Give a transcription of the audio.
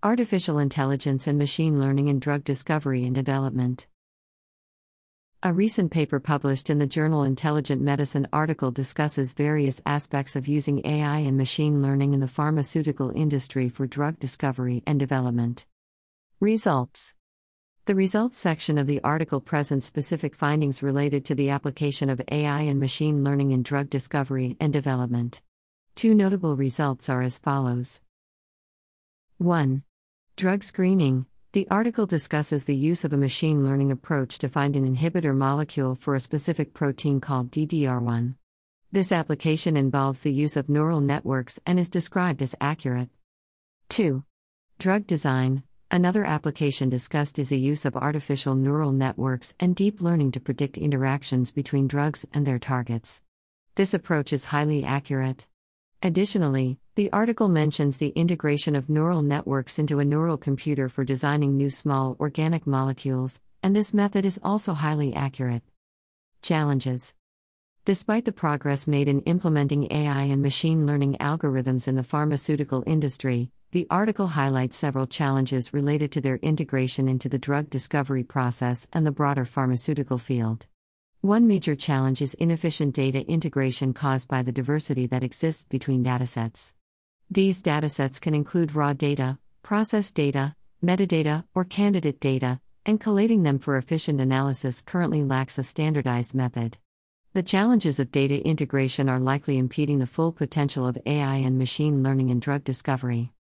Artificial Intelligence and Machine Learning in Drug Discovery and Development. A recent paper published in the journal Intelligent Medicine article discusses various aspects of using AI and machine learning in the pharmaceutical industry for drug discovery and development. Results The results section of the article presents specific findings related to the application of AI and machine learning in drug discovery and development. Two notable results are as follows 1. Drug screening. The article discusses the use of a machine learning approach to find an inhibitor molecule for a specific protein called DDR1. This application involves the use of neural networks and is described as accurate. 2. Drug design. Another application discussed is the use of artificial neural networks and deep learning to predict interactions between drugs and their targets. This approach is highly accurate. Additionally, the article mentions the integration of neural networks into a neural computer for designing new small organic molecules, and this method is also highly accurate. Challenges Despite the progress made in implementing AI and machine learning algorithms in the pharmaceutical industry, the article highlights several challenges related to their integration into the drug discovery process and the broader pharmaceutical field. One major challenge is inefficient data integration caused by the diversity that exists between datasets. These datasets can include raw data, process data, metadata, or candidate data, and collating them for efficient analysis currently lacks a standardized method. The challenges of data integration are likely impeding the full potential of AI and machine learning in drug discovery.